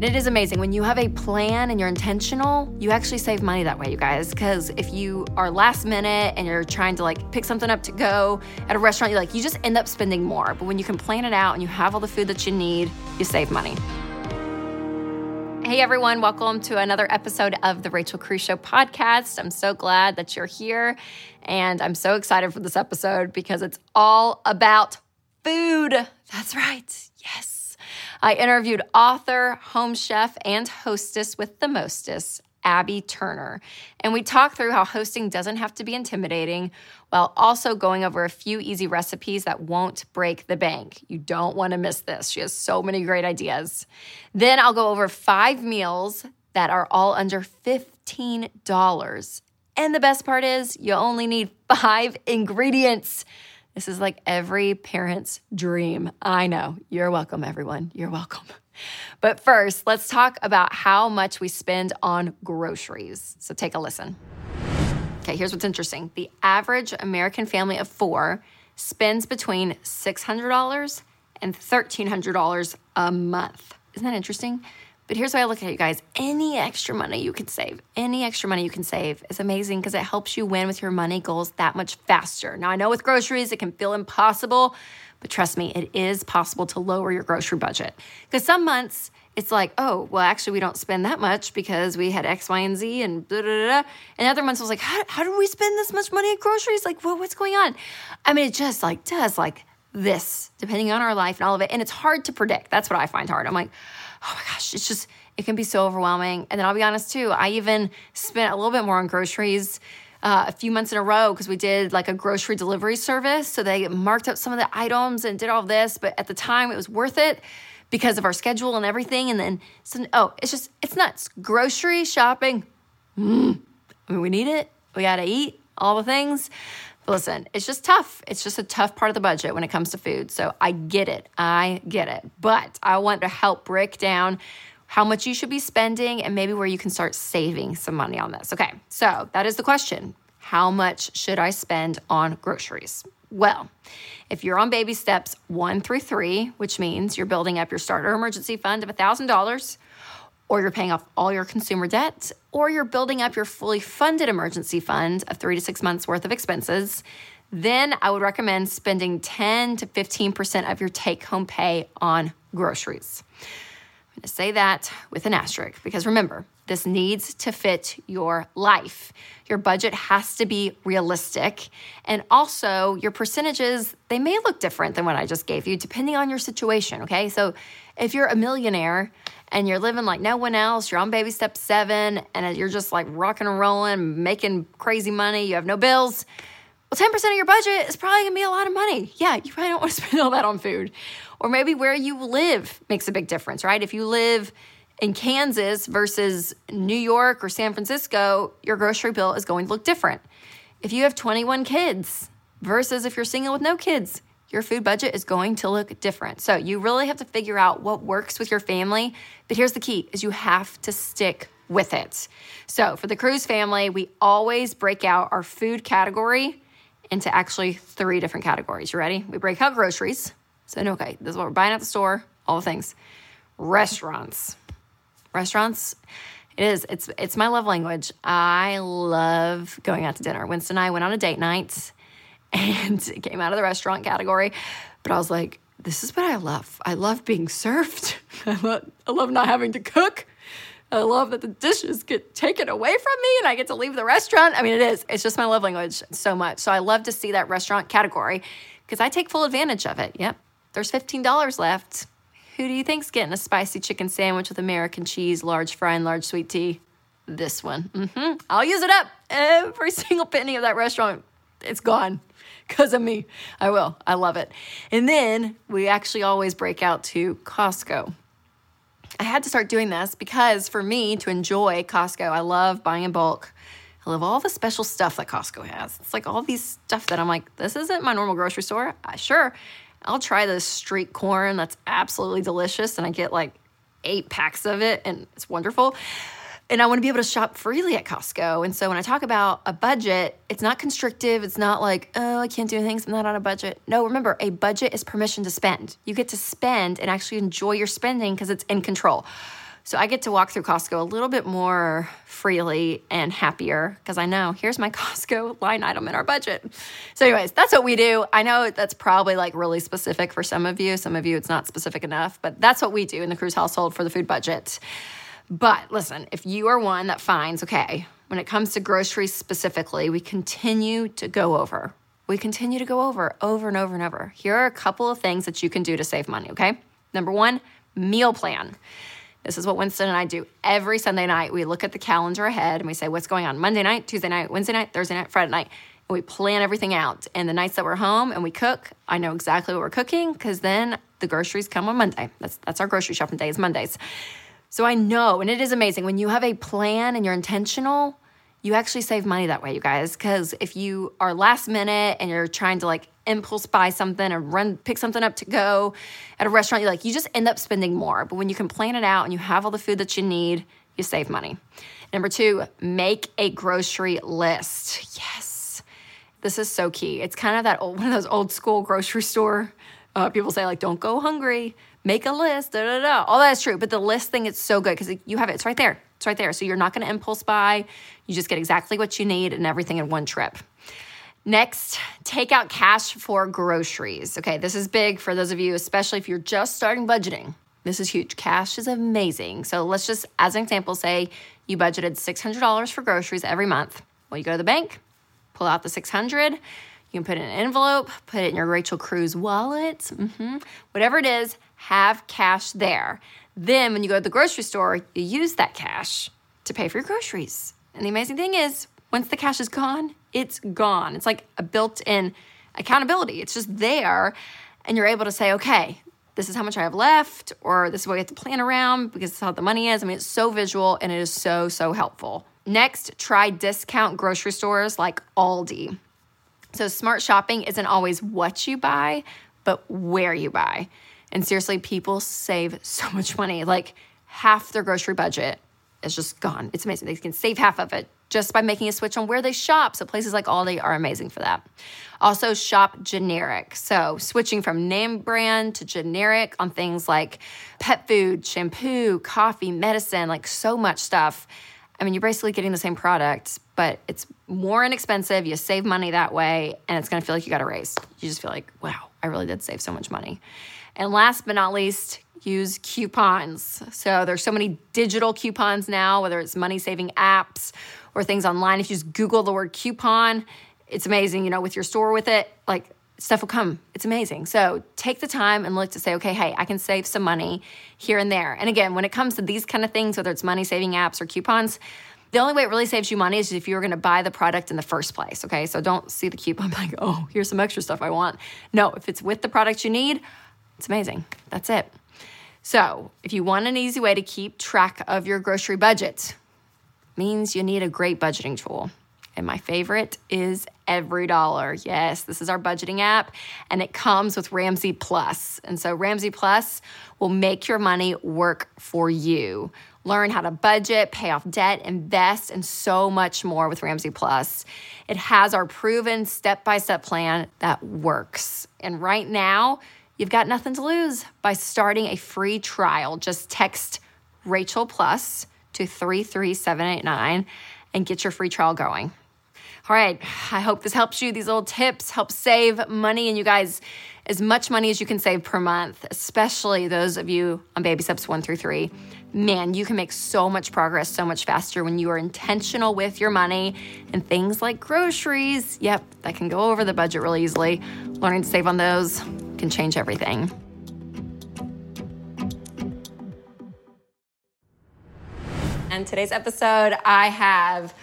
It is amazing. When you have a plan and you're intentional, you actually save money that way, you guys. Because if you are last minute and you're trying to like pick something up to go at a restaurant, you like you just end up spending more. But when you can plan it out and you have all the food that you need, you save money. Hey everyone, welcome to another episode of the Rachel Cruze Show podcast. I'm so glad that you're here and I'm so excited for this episode because it's all about food. That's right. Yes. I interviewed author, home chef, and hostess with the mostest, Abby Turner. And we talked through how hosting doesn't have to be intimidating while also going over a few easy recipes that won't break the bank. You don't want to miss this. She has so many great ideas. Then I'll go over five meals that are all under $15. And the best part is, you only need five ingredients. This is like every parent's dream. I know. You're welcome, everyone. You're welcome. But first, let's talk about how much we spend on groceries. So take a listen. Okay, here's what's interesting the average American family of four spends between $600 and $1,300 a month. Isn't that interesting? But here's why I look at it, you guys. Any extra money you can save, any extra money you can save is amazing because it helps you win with your money goals that much faster. Now, I know with groceries, it can feel impossible, but trust me, it is possible to lower your grocery budget. Because some months, it's like, oh, well, actually, we don't spend that much because we had X, Y, and Z, and blah, blah, blah. And other months, I was like, how, how do we spend this much money at groceries? Like, well, what's going on? I mean, it just like does like this, depending on our life and all of it. And it's hard to predict. That's what I find hard. I'm like, oh my gosh, it's just, it can be so overwhelming. And then I'll be honest too, I even spent a little bit more on groceries. Uh, a few months in a row because we did like a grocery delivery service. So they marked up some of the items and did all this. But at the time, it was worth it because of our schedule and everything. And then, so, oh, it's just, it's nuts. Grocery shopping. Mm. I mean, we need it. We got to eat all the things. Listen, it's just tough. It's just a tough part of the budget when it comes to food. So I get it. I get it. But I want to help break down how much you should be spending and maybe where you can start saving some money on this. Okay, so that is the question. How much should I spend on groceries? Well, if you're on baby steps one through three, which means you're building up your starter emergency fund of $1,000, or you're paying off all your consumer debt, or you're building up your fully funded emergency fund of three to six months worth of expenses, then I would recommend spending 10 to 15% of your take home pay on groceries. I'm gonna say that with an asterisk because remember, this needs to fit your life. Your budget has to be realistic. And also, your percentages, they may look different than what I just gave you, depending on your situation. Okay. So, if you're a millionaire and you're living like no one else, you're on baby step seven, and you're just like rocking and rolling, making crazy money, you have no bills. Well, 10% of your budget is probably gonna be a lot of money. Yeah, you probably don't wanna spend all that on food. Or maybe where you live makes a big difference, right? If you live in Kansas versus New York or San Francisco, your grocery bill is going to look different. If you have 21 kids versus if you're single with no kids, your food budget is going to look different. So you really have to figure out what works with your family. But here's the key is you have to stick with it. So for the Cruze family, we always break out our food category into actually three different categories. You ready? We break out groceries. So okay, this is what we're buying at the store, all the things. Restaurants restaurants. It is. It's it's my love language. I love going out to dinner. Winston and I went on a date night and it came out of the restaurant category. But I was like, this is what I love. I love being served. I love, I love not having to cook. I love that the dishes get taken away from me and I get to leave the restaurant. I mean, it is. It's just my love language so much. So I love to see that restaurant category because I take full advantage of it. Yep. There's $15 left. Who do you think's getting a spicy chicken sandwich with American cheese, large fry, and large sweet tea? This one. Mm-hmm. I'll use it up. Every single penny of that restaurant, it's gone because of me. I will. I love it. And then we actually always break out to Costco. I had to start doing this because for me to enjoy Costco, I love buying in bulk. I love all the special stuff that Costco has. It's like all these stuff that I'm like, this isn't my normal grocery store. I, sure, I'll try the street corn. That's absolutely delicious. And I get like eight packs of it, and it's wonderful. And I want to be able to shop freely at Costco. And so when I talk about a budget, it's not constrictive. It's not like, oh, I can't do things. I'm not on a budget. No, remember, a budget is permission to spend. You get to spend and actually enjoy your spending because it's in control. So I get to walk through Costco a little bit more freely and happier because I know here's my Costco line item in our budget. So, anyways, that's what we do. I know that's probably like really specific for some of you. Some of you, it's not specific enough, but that's what we do in the Cruze household for the food budget. But listen, if you are one that finds, okay, when it comes to groceries specifically, we continue to go over. We continue to go over, over and over and over. Here are a couple of things that you can do to save money, okay? Number one, meal plan. This is what Winston and I do every Sunday night. We look at the calendar ahead and we say, what's going on Monday night, Tuesday night, Wednesday night, Thursday night, Friday night. And we plan everything out. And the nights that we're home and we cook, I know exactly what we're cooking because then the groceries come on Monday. That's, that's our grocery shopping day, is Mondays. So I know, and it is amazing when you have a plan and you're intentional, you actually save money that way, you guys. Because if you are last minute and you're trying to like impulse buy something or run pick something up to go at a restaurant, you like you just end up spending more. But when you can plan it out and you have all the food that you need, you save money. Number two, make a grocery list. Yes, this is so key. It's kind of that old, one of those old school grocery store. Uh, people say like, "Don't go hungry." Make a list, da da da. All that's true. But the list thing, it's so good because you have it. It's right there. It's right there. So you're not going to impulse buy. You just get exactly what you need and everything in one trip. Next, take out cash for groceries. Okay, this is big for those of you, especially if you're just starting budgeting. This is huge. Cash is amazing. So let's just, as an example, say you budgeted $600 for groceries every month. Well, you go to the bank, pull out the 600. You can put it in an envelope, put it in your Rachel Cruze wallet, mm-hmm. whatever it is, have cash there. Then when you go to the grocery store, you use that cash to pay for your groceries. And the amazing thing is, once the cash is gone, it's gone. It's like a built in accountability. It's just there. And you're able to say, okay, this is how much I have left, or this is what we have to plan around because it's how the money is. I mean, it's so visual and it is so, so helpful. Next, try discount grocery stores like Aldi. So, smart shopping isn't always what you buy, but where you buy. And seriously, people save so much money. Like half their grocery budget is just gone. It's amazing. They can save half of it just by making a switch on where they shop. So places like Aldi are amazing for that. Also, shop generic. So switching from name brand to generic on things like pet food, shampoo, coffee, medicine, like so much stuff. I mean, you're basically getting the same product, but it's more inexpensive. You save money that way, and it's gonna feel like you got a raise. You just feel like, wow, I really did save so much money. And last but not least, use coupons. So there's so many digital coupons now, whether it's money saving apps or things online. If you just Google the word coupon, it's amazing, you know, with your store with it, like stuff will come. It's amazing. So take the time and look to say, okay, hey, I can save some money here and there. And again, when it comes to these kind of things, whether it's money saving apps or coupons, the only way it really saves you money is if you're going to buy the product in the first place. Okay. So don't see the coupon like, oh, here's some extra stuff I want. No, if it's with the product you need, it's amazing. That's it. So, if you want an easy way to keep track of your grocery budget, means you need a great budgeting tool. And my favorite is EveryDollar. Yes, this is our budgeting app, and it comes with Ramsey Plus. And so, Ramsey Plus will make your money work for you. Learn how to budget, pay off debt, invest, and so much more with Ramsey Plus. It has our proven step by step plan that works. And right now, You've got nothing to lose by starting a free trial. Just text Rachel Plus to 33789 and get your free trial going. All right, I hope this helps you. These little tips help save money, and you guys, as much money as you can save per month, especially those of you on baby steps one through three. Man, you can make so much progress so much faster when you are intentional with your money and things like groceries. Yep, that can go over the budget really easily. Learning to save on those can change everything. And today's episode, I have,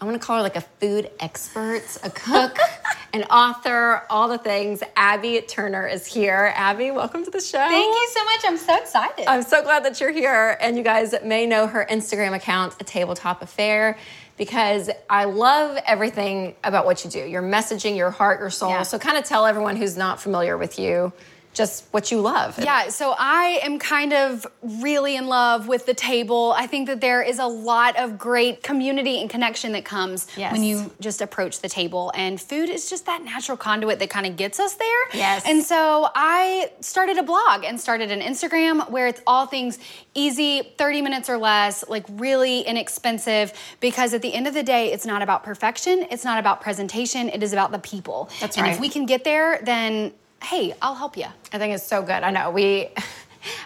I want to call her like a food expert, a cook, an author, all the things. Abby Turner is here. Abby, welcome to the show. Thank you so much. I'm so excited. I'm so glad that you're here. And you guys may know her Instagram account, A Tabletop Affair because I love everything about what you do your messaging, your heart, your soul. Yeah. So, kind of tell everyone who's not familiar with you just what you love. Yeah, so I am kind of really in love with the table. I think that there is a lot of great community and connection that comes Yes. when you just approach the table. And food is just that natural conduit that kind of gets us there. Yes. And so I started a blog and started an Instagram where it's all things easy, 30 minutes or less, like really inexpensive. Because at the end of the day, it's not about perfection, it's not about presentation, it is about the people. That's and right. if we can get there, then hey, I'll help you. I think it's so good. I know we.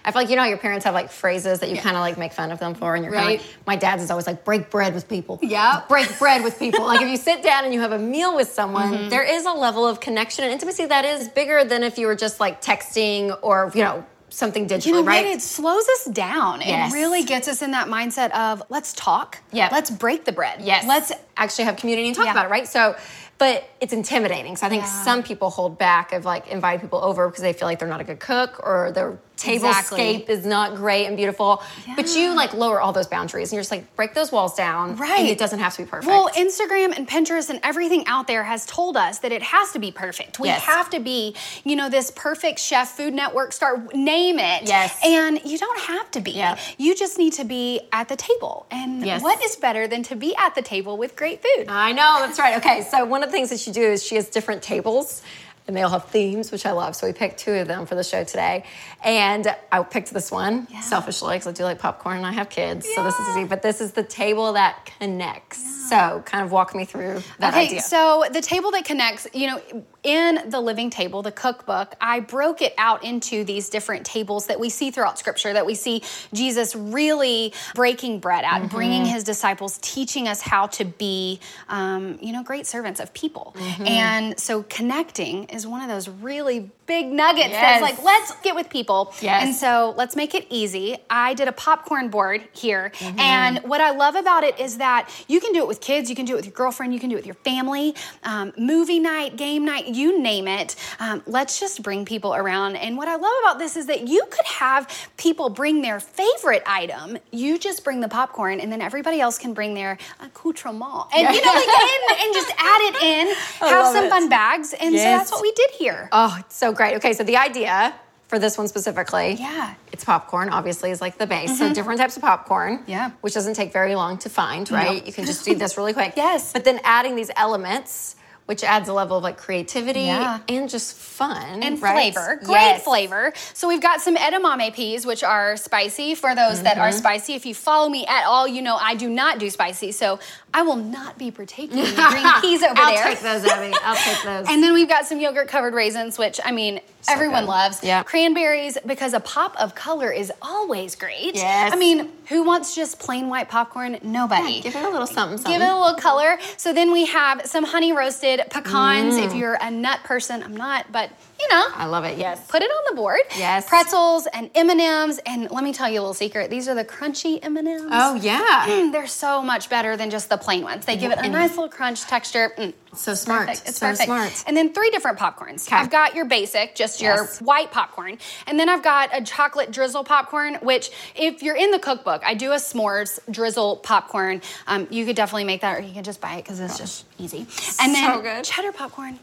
I feel like you know how your parents have like phrases that you kind of like make fun of them for, and you're kind Right. of like, my dad's is always like break bread with people. Yeah. break bread with people. like if you sit down and you have a meal with someone, Mm-hmm. there is a level of connection and intimacy that is bigger than if you were just like texting or you know something digital, You know right? It slows us down. Yes. It really gets us in that mindset of let's talk. Yeah. Let's break the bread. Yes. Let's actually have community and talk Yeah. about it, right? So, but it's intimidating. So I think Yeah. some people hold back of like inviting people over because they feel like they're not a good cook or their tablescape Exactly. is not great and beautiful. But you like lower all those boundaries and you're just like break those walls down. Right. And it doesn't have to be perfect. Well, Instagram and Pinterest and everything out there has told us that it has to be perfect. We Yes. have to be, you know, this perfect chef, Food Network star, name it. Yes. And you don't have to be. Yeah. You just need to be at the table. And Yes. what is better than to be at the table with great food? I know, that's right. Okay, so one of the things that she do is she has different tables and they all have themes, which I love. So we picked two of them for the show today. And I picked this one selfishly because I do like popcorn and I have kids. So this is easy. But this is the table that connects. So kind of walk me through that okay, idea. so the table that connects, you know, in the living table, the cookbook, I broke it out into these different tables that we see throughout scripture, that we see Jesus really breaking bread at, Mm-hmm. bringing his disciples, teaching us how to be, um, you know, great servants of people. Mm-hmm. And so connecting is one of those really big nuggets Yes. that's like, let's get with people. Yes. And so let's make it easy. I did a popcorn board here. Mm-hmm. And what I love about it is that you can do it with kids, you can do it with your girlfriend, you can do it with your family, um, movie night, game night, you name it. Um, let's just bring people around. And what I love about this is that you could have people bring their favorite item. You just bring the popcorn, and then everybody else can bring their accoutrement. And you know, like, and, and just add it in, have some it. fun bags. And so that's what we did here. Oh, it's so great. Okay, so the idea for this one specifically, Yeah. it's popcorn. Obviously, is like the base. So different types of popcorn. Yeah. which doesn't take very long to find, right? You can just do this really quick. Yes. but then adding these elements. Which adds a level of like creativity Yeah. and just fun and right? flavor. Great Yes. flavor. So we've got some edamame peas, which are spicy. For those that Mm-hmm. are spicy, if you follow me at all, you know I do not do spicy. So I will not be partaking in the green peas over there. I'll take those, Abby. I'll take those. And then we've got some yogurt covered raisins, which I mean everyone good. loves. Yeah. Cranberries because a pop of color is always great. Yes. I mean, who wants just plain white popcorn? Nobody. Give it a little something, something. Give it a little color. So then we have some honey roasted pecans. Mm. If you're a nut person, I'm not, but you know, I love it. Yes. put it on the board. Yes. Pretzels and M&Ms and let me tell you a little secret. These are the crunchy M&Ms. Oh yeah. Mm, they're so much better than just the plain ones. They give it a nice little crunch texture. Mm, So smart. perfect. It's so perfect. smart. And then three different popcorns. I've got your basic, just your Yes. white popcorn. And then I've got a chocolate drizzle popcorn, which if you're in the cookbook, I do a s'mores drizzle popcorn. Um, you could definitely make that or you can just buy it because it's just easy. And then So good. cheddar popcorn.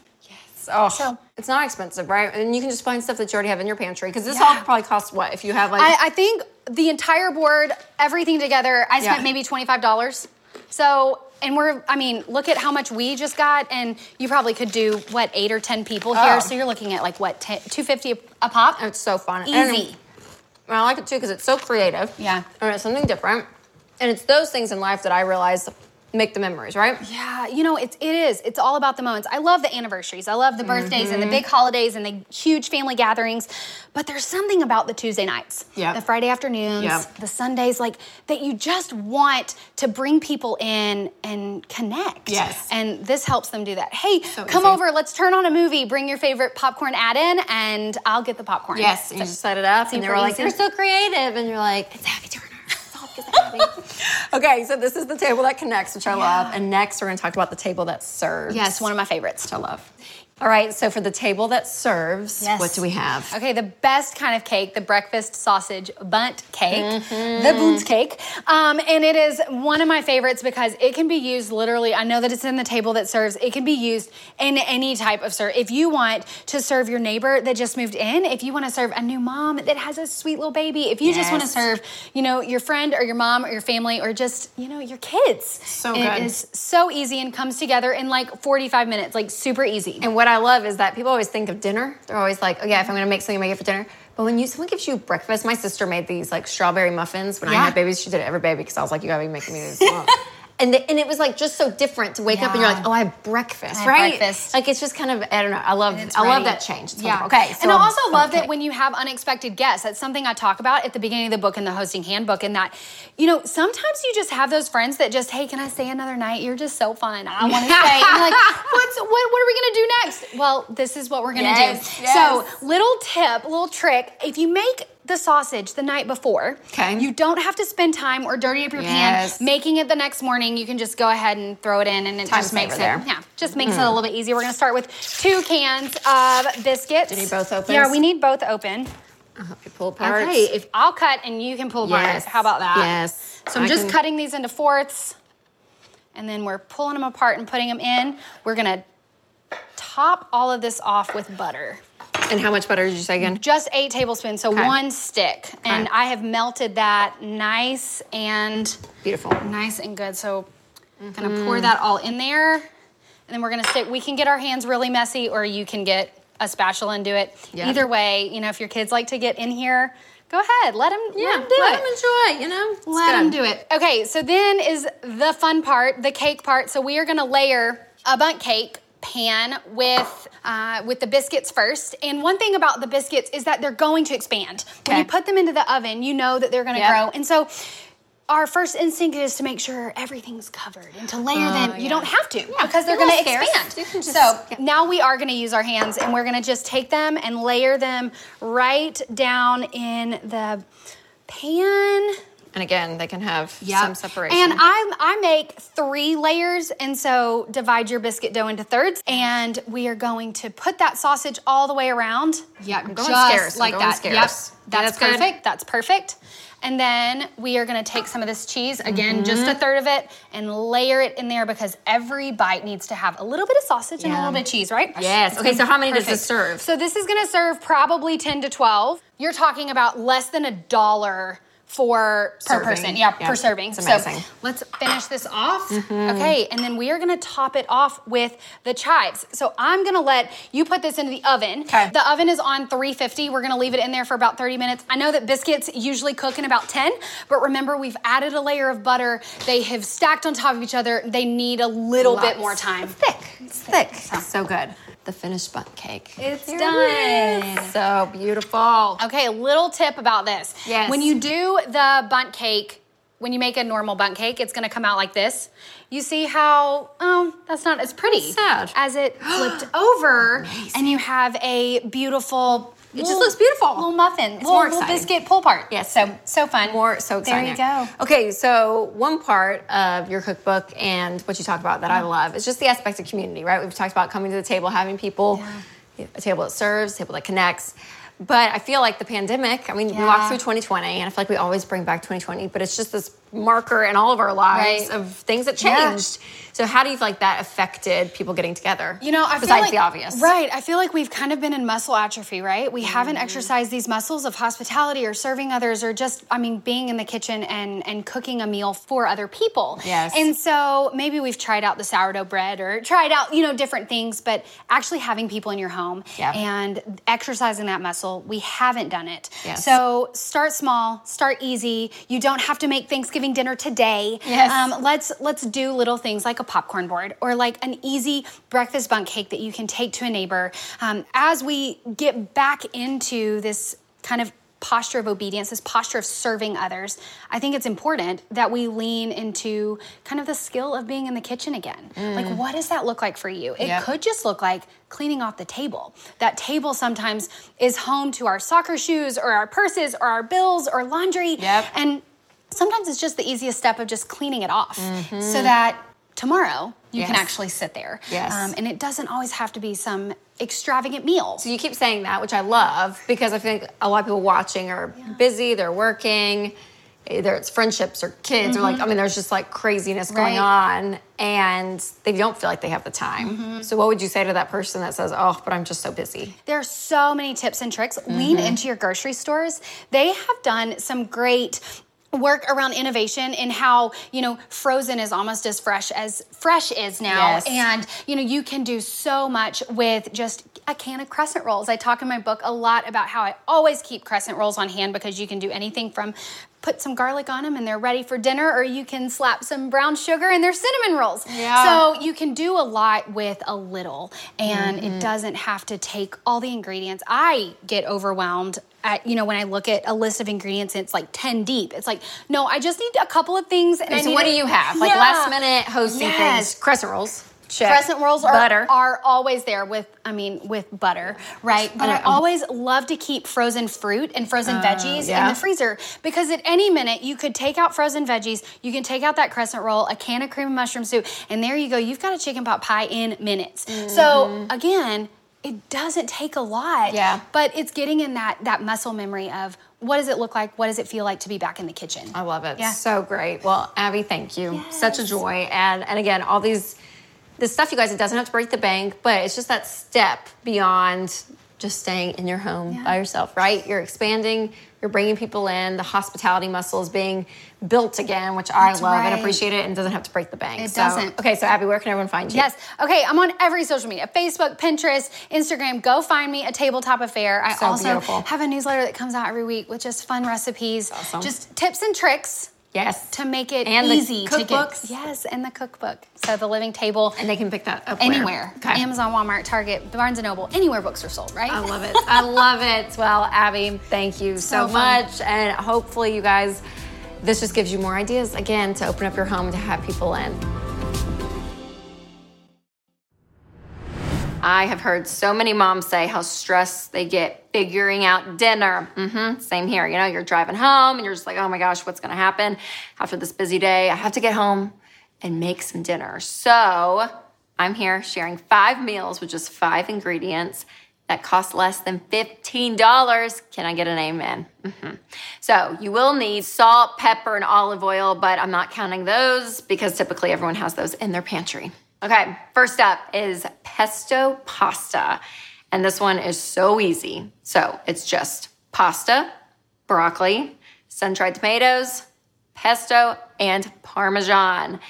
Oh, So- it's not expensive, right? And you can just find stuff that you already have in your pantry because this Yeah. all probably costs what if you have like I, I think the entire board, everything together, I spent Yeah. maybe $25. So, and we're, I mean, look at how much we just got, and you probably could do, what, eight or 10 people here. Oh. So you're looking at like, what, 10, 250 a, a pop? Oh, it's so fun. Easy. And I like it too because it's so creative. Yeah. And it's something different. And it's those things in life that I realize make the memories, right? Yeah, you know, it's it is. It's all about the moments. I love the anniversaries. I love the birthdays and the mm-hmm. big holidays and the huge family gatherings. But there's something about the Tuesday nights, Yeah. the Friday afternoons, Yeah. the Sundays, like that you just want to bring people in and connect. Yes. And this helps them do that. Hey, So come easy. over, let's turn on a movie, bring your favorite popcorn add in, and I'll get the popcorn. Yes. And you just set it up and they super were like, easy. You're so creative. And you're like, It's Abby Turner. okay, so this is the table that connects, which I love. And next we're gonna talk about the table that serves. Yes, one of my favorites. which I love. All right, so for the table that serves, Yes. what do we have? Okay, the best kind of cake, the breakfast sausage bundt cake, Mm-hmm. the bundt cake. Um, and it is one of my favorites because it can be used literally. I know that it's in the table that serves, it can be used in any type of serve. If you want to serve your neighbor that just moved in, if you want to serve a new mom that has a sweet little baby, if you just want to serve, you know, your friend or your mom or your family or just, you know, your kids. So It good. is so easy and comes together in like 45 minutes, like super easy. And what I love is that people always think of dinner. They're always like, oh yeah, if I'm gonna make something, make it for dinner. But when you someone gives you breakfast, my sister made these like strawberry muffins when I had babies. She did it every baby because I was like, you gotta be making me this. And, the, and it was like just so different to wake up and you're like, oh, I have breakfast, I have right? breakfast. Like it's just kind of I don't know. I love I love that change. It's yeah. wonderful. Okay, so and I also love cake. that when you have unexpected guests, that's something I talk about at the beginning of the book in the hosting handbook. And that, you know, sometimes you just have those friends that just, hey, can I stay another night? You're just so fun. I want to stay. And you're like, what's what? What are we gonna do next? Well, this is what we're gonna Yes, do. yes. So, little tip, little trick: if you make the sausage the night before, Okay. you don't have to spend time or dirty up your Yes. pan making it the next morning. You can just go ahead and throw it in, and it Time just makes it there. yeah, just makes it a hmm. little bit easier. We're gonna start with two cans of biscuits. Do you need both opens? Yeah, we need both open. I'll help you pull apart. Okay, if I'll cut and you can pull apart. Yes. How about that? Yes. So I'm I just can- cutting these into fourths, and then we're pulling them apart and putting them in. We're gonna top all of this off with butter. And how much butter did you say again? Just eight tablespoons, so Okay. one stick. And I have melted that nice and Beautiful. nice and good. So I'm gonna Mm-hmm. pour that all in there, and then we're gonna stick. We can get our hands really messy, or you can get a spatula and do it. Yeah. Either way, you know, if your kids like to get in here, go ahead. Let them. Yeah, let them do let it. them enjoy. You know, It's Let them do it. Okay, so then is the fun part, the cake part. So we are gonna layer a bundt cake pan with uh, with the biscuits first. And one thing about the biscuits is that they're going to expand. When you put them into the oven, you know that they're gonna Yep. grow. And so our first instinct is to make sure everything's covered and to layer them. You don't have to yeah, because they're gonna expand. Just- so yeah. now we are gonna use our hands and we're gonna just take them and layer them right down in the pan. And again, they can have Yep. some separation. And I I make three layers, and so divide your biscuit dough into thirds, and we are going to put that sausage all the way around. Yep, going just scarce. I'm like going that. scarce. Yep, Yeah, that's, that's good. perfect. That's perfect. And then we are going to take some of this cheese again, just Mm-hmm. a third of it, and layer it in there because every bite needs to have a little bit of sausage and a little bit of cheese, right? Yes. It's Okay, so how many does this serve? So this is going to serve probably ten to twelve. You're talking about less than a dollar for per Serving. person. Yeah, Yeah, per serving. it's So let's finish this off. Mm-hmm. Okay, and then we are gonna top it off with the chives. So I'm gonna let you put this into the oven. Okay. The oven is on 350. We're gonna leave it in there for about 30 minutes. I know that biscuits usually cook in about 10, but remember we've added a layer of butter. They have stacked on top of each other. They need a little bit more time. It's thick. It's thick. So good. The finished bundt cake. It's Here done. it. So beautiful. Okay, a little tip about this. Yes. When you do the bundt cake, when you make a normal bunt cake, it's gonna come out like this. You see how, oh, that's not as pretty Sad. as it flipped over, and you have a beautiful. It just looks beautiful. Little muffin. It's little, more little biscuit pull part. Yes. So so fun. More so exciting. There you go. Okay, so one part of your cookbook and what you talk about that I love is just the aspect of community, right? We've talked about coming to the table, having people, a table that serves, a table that connects. But I feel like the pandemic, I mean, we Yeah. walked through 2020 and I feel like we always bring back 2020, but it's just this marker in all of our lives Right. of things that Yeah. changed. So how do you feel like that affected people getting together? You know, I feel besides like, the obvious. Right. I feel like we've kind of been in muscle atrophy, right? We Mm-hmm. haven't exercised these muscles of hospitality or serving others or just, I mean, being in the kitchen and, and cooking a meal for other people. Yes. And so maybe we've tried out the sourdough bread or tried out, you know, different things, but actually having people in your home Yeah. and exercising that muscle, we haven't done it. Yes. So start small, start easy. You don't have to make Thanksgiving dinner today. Yes. Um, let's let's do little things like a popcorn board or like an easy breakfast bun cake that you can take to a neighbor. Um, as we get back into this kind of posture of obedience, this posture of serving others, I think it's important that we lean into kind of the skill of being in the kitchen again. Like, what does that look like for you? It Mm. Yep. could just look like cleaning off the table. That table sometimes is home to our soccer shoes or our purses or our bills or laundry. Yep. And sometimes it's just the easiest step of just cleaning it off Mm-hmm. so that tomorrow you can actually sit there. Yes. Um, and it doesn't always have to be some extravagant meal. So you keep saying that, which I love because I think a lot of people watching are busy, they're working, either it's friendships or kids, or like, I mean, there's just like craziness going on and they don't feel like they have the time. So, what would you say to that person that says, oh, but I'm just so busy? There are so many tips and tricks. Lean into your grocery stores. They have done some great work around innovation in how you know frozen is almost as fresh as fresh is now Yes. and you know you can do so much with just a can of crescent rolls i talk in my book a lot about how i always keep crescent rolls on hand because you can do anything from put some garlic on them and they're ready for dinner or you can slap some brown sugar and they're cinnamon rolls Yeah. so you can do a lot with a little and Mm-hmm. it doesn't have to take all the ingredients i get overwhelmed at you know when i look at a list of ingredients and it's like 10 deep it's like no i just need a couple of things and I so, what do you have? Like Yeah. last minute hosting Yes. things, crescent rolls. Check. Crescent rolls are, butter. are always there with, I mean, with butter, right? But I always love to keep frozen fruit and frozen veggies in the freezer because at any minute you could take out frozen veggies, you can take out that crescent roll, a can of cream and mushroom soup, and there you go. You've got a chicken pot pie in minutes. So again, it doesn't take a lot, Mm-hmm. Yeah. but it's getting in that that muscle memory of what does it look like? What does it feel like to be back in the kitchen? I love it. Yeah. So great. Well, Abby, thank you. Such a joy. And and again, all these this stuff, you guys, it doesn't have to break the bank, but it's just that step beyond just staying in your home by yourself, right? You're expanding, you're bringing people in, the hospitality muscle is being built again, which I That's love and right. appreciate it, and doesn't have to break the bank. It So- doesn't. Okay, so Abby, where can everyone find you? Yes. Okay. I'm on every social media Facebook, Pinterest, Instagram. Go find me a tabletop affair. I So also beautiful. have a newsletter that comes out every week with just fun recipes, awesome. just tips and tricks Yes. to make it And easy to cookbooks? get. Yes, and the cookbook. So the living table. And they can pick that up? Anywhere. Okay. Amazon, Walmart, Target, Barnes and Noble, anywhere books are sold, right? I love it. I love it. Well, Abby, thank you so, So much. And hopefully, you guys, this just gives you more ideas again to open up your home to have people in. I have heard so many moms say how stressed they get figuring out dinner. hmm Same here. You know, you're driving home and you're just like, oh my gosh, what's going to happen after this busy day? I have to get home and make some dinner. So I'm here sharing five meals with just five ingredients that cost less than $15. Can I get an amen? Mhm. So you will need salt, pepper, and olive oil, but I'm not counting those because typically everyone has those in their pantry. Okay, first up is pesto pasta. And this one is so easy. So it's just pasta, broccoli, sun dried tomatoes, pesto, and parmesan.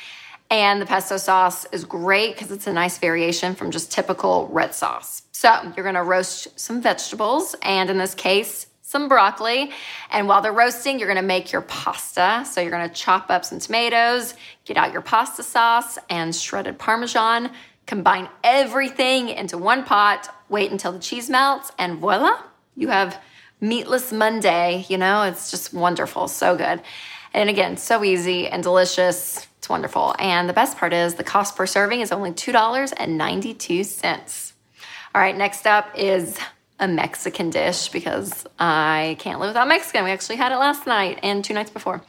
And the pesto sauce is great because it's a nice variation from just typical red sauce. So you're gonna roast some vegetables, and in this case, some broccoli. And while they're roasting, you're gonna make your pasta. So you're gonna chop up some tomatoes, get out your pasta sauce and shredded parmesan, combine everything into one pot, wait until the cheese melts, and voila, you have meatless Monday. You know, it's just wonderful, so good. And again, so easy and delicious. It's wonderful. And the best part is the cost per serving is only $2.92. All right, next up is a Mexican dish because I can't live without Mexican. We actually had it last night and two nights before.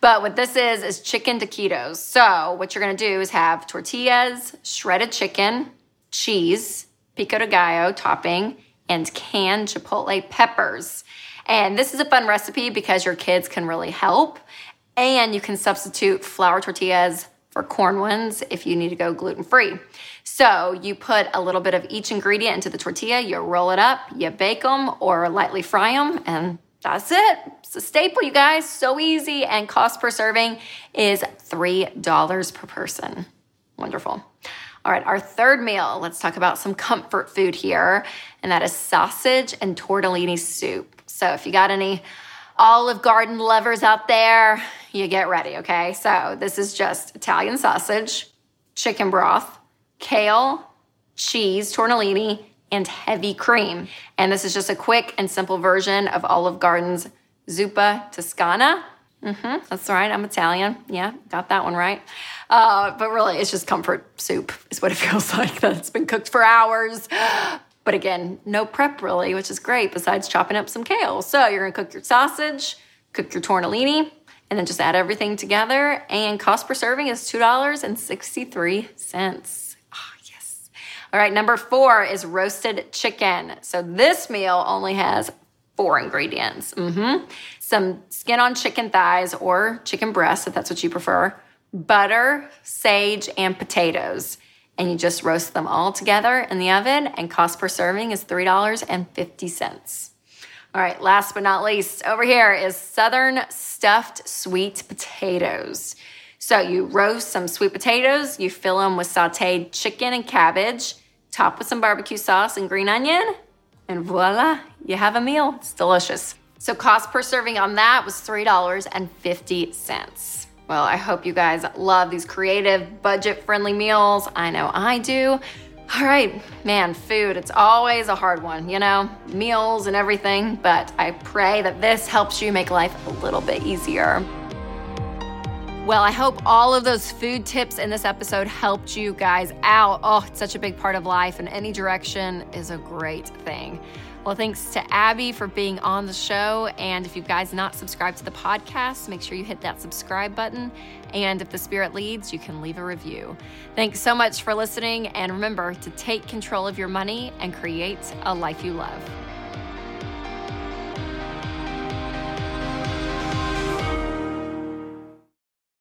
But what this is is chicken taquitos. So what you're gonna do is have tortillas, shredded chicken, cheese, pico de gallo topping, and canned chipotle peppers. And this is a fun recipe because your kids can really help. And you can substitute flour tortillas for corn ones if you need to go gluten free. So you put a little bit of each ingredient into the tortilla, you roll it up, you bake them or lightly fry them, and that's it. It's a staple, you guys. So easy. And cost per serving is $3 per person. Wonderful. All right, our third meal, let's talk about some comfort food here, and that is sausage and tortellini soup. So if you got any Olive Garden lovers out there, you get ready, okay? So this is just Italian sausage, chicken broth, kale, cheese, tortellini, and heavy cream. And this is just a quick and simple version of Olive Garden's zuppa toscana. hmm that's right, I'm Italian. Yeah, got that one right. Uh, but really, it's just comfort soup, is what it feels like. That it's been cooked for hours. But again, no prep really, which is great, besides chopping up some kale. So you're gonna cook your sausage, cook your tortellini, And then just add everything together, and cost per serving is $2.63. All right, number four is roasted chicken. So this meal only has four ingredients. Mm-hmm. Some skin on chicken thighs or chicken breasts, if that's what you prefer, butter, sage, and potatoes. And you just roast them all together in the oven, and cost per serving is $3.50. All right, last but not least, over here is Southern stuffed sweet potatoes. So you roast some sweet potatoes, you fill them with sauteed chicken and cabbage, top with some barbecue sauce and green onion, and voila, you have a meal. It's delicious. So cost per serving on that was $3.50. Well, I hope you guys love these creative, budget friendly meals. I know I do. All right, man, food, it's always a hard one, you know, meals and everything, but I pray that this helps you make life a little bit easier. Well, I hope all of those food tips in this episode helped you guys out. Oh, it's such a big part of life, and any direction is a great thing. Well, thanks to Abby for being on the show. And if you guys not subscribed to the podcast, make sure you hit that subscribe button. And if the spirit leads, you can leave a review. Thanks so much for listening. And remember to take control of your money and create a life you love.